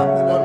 something else.